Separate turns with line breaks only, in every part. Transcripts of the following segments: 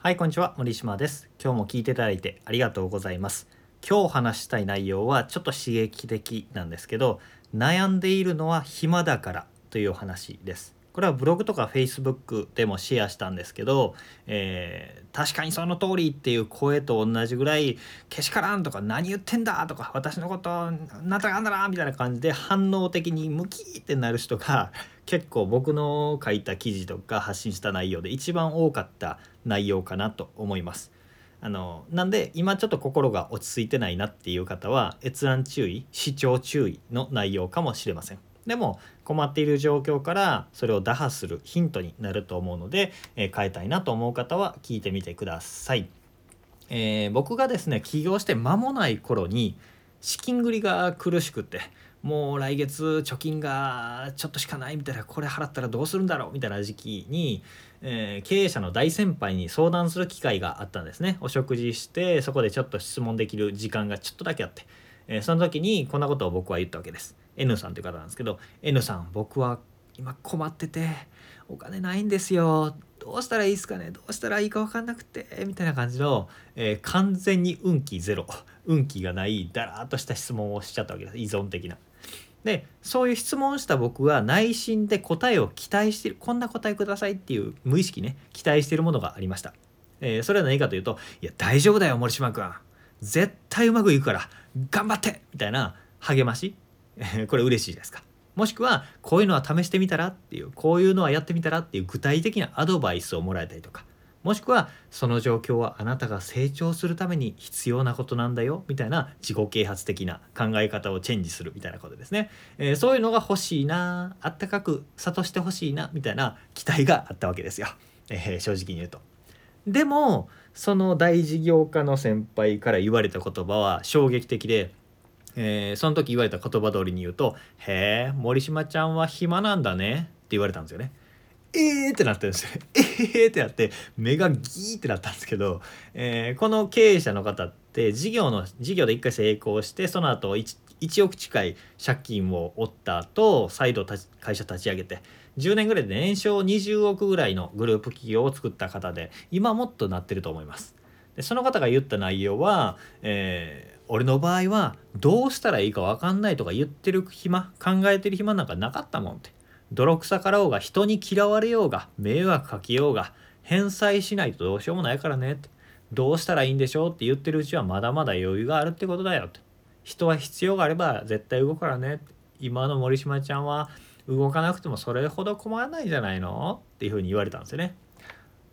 はい、こんにちは。森島です。今日も聞いていただいてありがとうございます。今日話したい内容はちょっと刺激的なんですけど、悩んでいるのは暇だからというお話です。これはブログとか Facebook でもシェアしたんですけど、えー確かにその通りっていう声と同じぐらいけしからんとか何言ってんだとか私のことなんだかんだなみたいな感じで反応的にムキーってなる人が結構僕の書いた記事とか発信した内容で一番多かった内容かなと思います。あのなんで今ちょっと心が落ち着いてないなっていう方は閲覧注意視聴注意の内容かもしれません。でも困っている状況からそれを打破するヒントになると思うので、えー変えたいなと思う方は聞いてみてください。えー僕がですね起業して間もない頃に資金繰りが苦しくてもう来月貯金がちょっとしかないみたいなこれ払ったらどうするんだろうみたいな時期に、えー経営者の大先輩に相談する機会があったんですねお食事してそこでちょっと質問できる時間がちょっとだけあって、えーその時にこんなことを僕は言ったわけです N さんという方なんですけど N さん僕は今困っててお金ないんですよ。どうしたらいいですかね？どうしたらいいか分かんなくてみたいな感じの、えー完全に運気ゼロ。運気がないだらーっとした質問をしちゃったわけです。依存的な。でそういう質問した僕は内心で答えを期待してるこんな答えくださいっていう無意識ね期待してるものがありました、えーそれは何かというと「いや大丈夫だよ森島君。絶対うまくいくから頑張って!」みたいな励まし。これ嬉しいですか。もしくはこういうのは試してみたらっていうこういうのはやってみたらっていう具体的なアドバイスをもらえたりとか。もしくはその状況はあなたが成長するために必要なことなんだよみたいな自己啓発的な考え方をチェンジするみたいなことですね、えーそういうのが欲しいなあったかく諭してほしいなみたいな期待があったわけですよ、えー正直に言うと。でもその大事業家の先輩から言われた言葉は衝撃的でえーその時言われた言葉通りに言うと「へえ森島ちゃんは暇なんだね」って言われたんですよね。えーってなってるんですよ。えーってなって目がギーってなったんですけど、えーこの経営者の方って事業の事業で一回成功してその後 1, 1億近い借金を負った後再度会社立ち上げて10年ぐらいで年商20億ぐらいのグループ企業を作った方で今もっとなってると思います。でその方が言った内容は、えー俺の場合はどうしたらいいか分かんないとか言ってる暇考えてる暇なんかなかったもんって。泥臭かろうが人に嫌われようが迷惑かけようが返済しないとどうしようもないからねって。どうしたらいいんでしょうって言ってるうちはまだまだ余裕があるってことだよって。人は必要があれば絶対動くからねって。今の森島ちゃんは動かなくてもそれほど困らないんじゃないのっていうふうに言われたんですよね。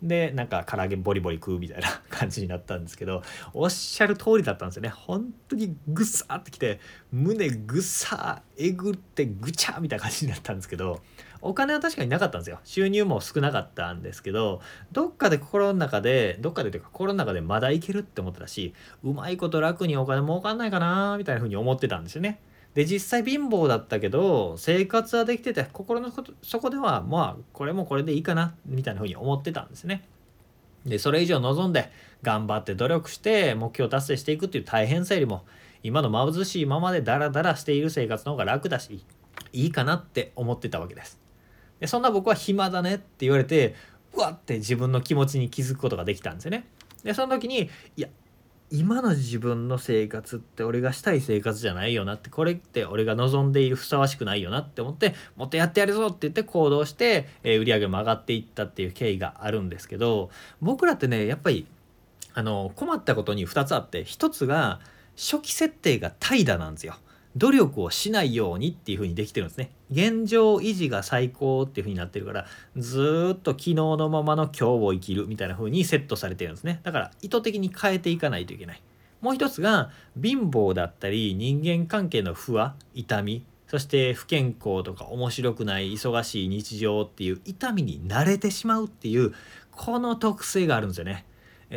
でなんか唐揚げボリボリ食うみたいな感じになったんですけどおっしゃる通りだったんですよね本当にぐさーってきて胸ぐさーえぐってぐちゃーみたいな感じになったんですけどお金は確かになかったんですよ収入も少なかったんですけどどっかで心の中でどっかでというか心の中でまだいけるって思ってたしうまいこと楽にお金儲かんないかなみたいな風に思ってたんですよね。で実際貧乏だったけど生活はできてて心のことそこではまあこれもこれでいいかなみたいな風に思ってたんですね。でそれ以上望んで頑張って努力して目標達成していくっていう大変さよりも今の貧しいままでダラダラしている生活の方が楽だしいいかなって思ってたわけです。でそんな僕は暇だねって言われてうわって自分の気持ちに気づくことができたんですよね。でその時にいや今の自分の生活って俺がしたい生活じゃないよなってこれって俺が望んでいるふさわしくないよなって思ってもっとやってやるぞって言って行動して、えー売り上げも上がっていったっていう経緯があるんですけど僕らってねやっぱりあの困ったことに2つあって1つが初期設定が怠惰なんですよ。努力をしないようにっていう風にできてるんですね。現状維持が最高っていう風になってるからずっと昨日のままの今日を生きるみたいな風にセットされてるんですね。だから意図的に変えていかないといけない。もう一つが貧乏だったり人間関係の不和痛みそして不健康とか面白くない忙しい日常っていう痛みに慣れてしまうっていうこの特性があるんですよね。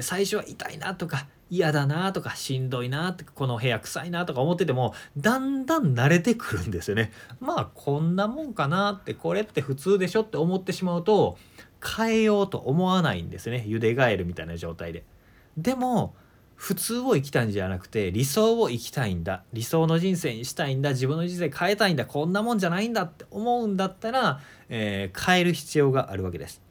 最初は痛いなとか嫌だなとかしんどいなとかこの部屋臭いなとか思っててもだんだん慣れてくるんですよね。まあこんなもんかなってこれって普通でしょって思ってしまうと変えようと思わないんですね茹でガエルみたいな状態で。でも普通を生きたんじゃなくて理想を生きたいんだ理想の人生にしたいんだ自分の人生変えたいんだこんなもんじゃないんだって思うんだったら、えー変える必要があるわけです。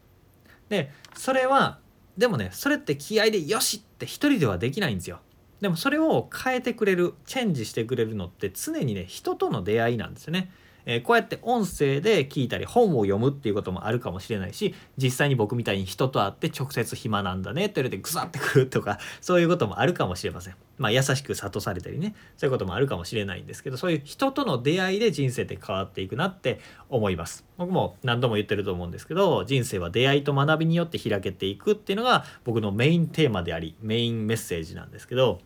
でそれはでもねそれって気合でよしって一人ではできないんですよ。でもそれを変えてくれるチェンジしてくれるのって常にね人との出会いなんですよね。えー、こうやって音声で聞いたり本を読むっていうこともあるかもしれないし実際に僕みたいに人と会って直接暇なんだねって言われてグサってくるとか そういうこともあるかもしれません。まあ優しく諭されたりねそういうこともあるかもしれないんですけどそういう人との出会いで人生って変わっていくなって思います。僕も何度も言ってると思うんですけど人生は出会いと学びによって開けていくっていうのが僕のメインテーマでありメインメッセージなんですけど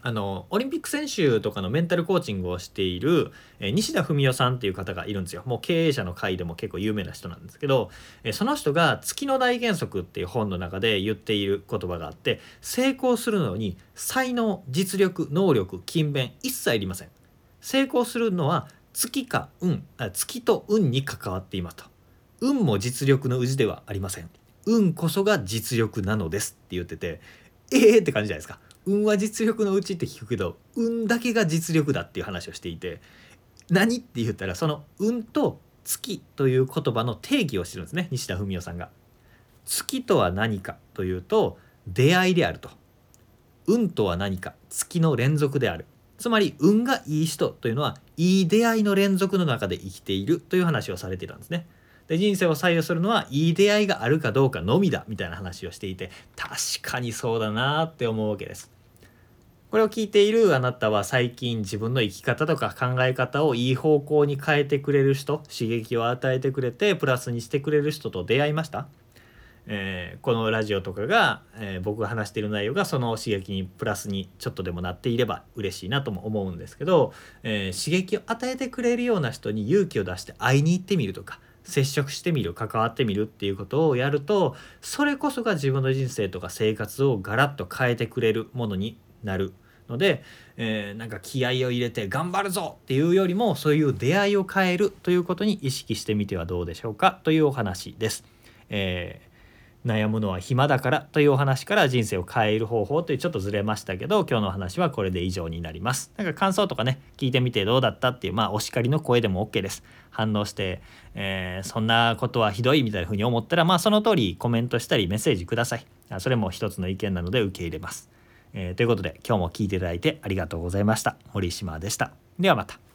あのオリンピック選手とかのメンタルコーチングをしている、え西田文夫さんっていう方がいるんですよ。もう経営者の会でも結構有名な人なんですけど、えその人が「月の大原則」っていう本の中で言っている言葉があって成功するのに才能実力能力勤勉一切いりません。成功するのは月か運あ月と運に関わっていますと。運も実力の氏ではありません。運こそが実力なのですって言っててええー、って感じじゃないですか。運は実力のうちって聞くけど運だけが実力だっていう話をしていて何って言ったらその運と月という言葉の定義をしてるんですね西田文夫さんが。月とは何かというと出会いであると。運とは何か月の連続である。つまり運がいい人というのはいい出会いの連続の中で生きているという話をされていたんですね。で人生を左右するのはいい出会いがあるかどうかのみだみたいな話をしていて確かにそうだなって思うわけです。これを聞いているあなたは最近自分の生き方とか考え方をいい方向に変えてくれる人刺激を与えてくれてプラスにしてくれる人と出会いました、えー、このラジオとかが、えー、僕が話している内容がその刺激にプラスにちょっとでもなっていれば嬉しいなとも思うんですけど、えー、刺激を与えてくれるような人に勇気を出して会いに行ってみるとか接触してみる関わってみるっていうことをやるとそれこそが自分の人生とか生活をガラッと変えてくれるものになるので、えー、なんか気合を入れて頑張るぞっていうよりもそういう出会いを変えるということに意識してみてはどうでしょうかというお話です。えー悩むのは暇だからというお話から人生を変える方法というちょっとずれましたけど今日の話はこれで以上になります。なんか感想とかね聞いてみてどうだったっていうまあお叱りの声でも OK です。反応して、えー、そんなことはひどいみたいな風に思ったらまあその通りコメントしたりメッセージください。それも一つの意見なので受け入れます。えー、ということで今日も聞いていただいてありがとうございました。森島でした。ではまた。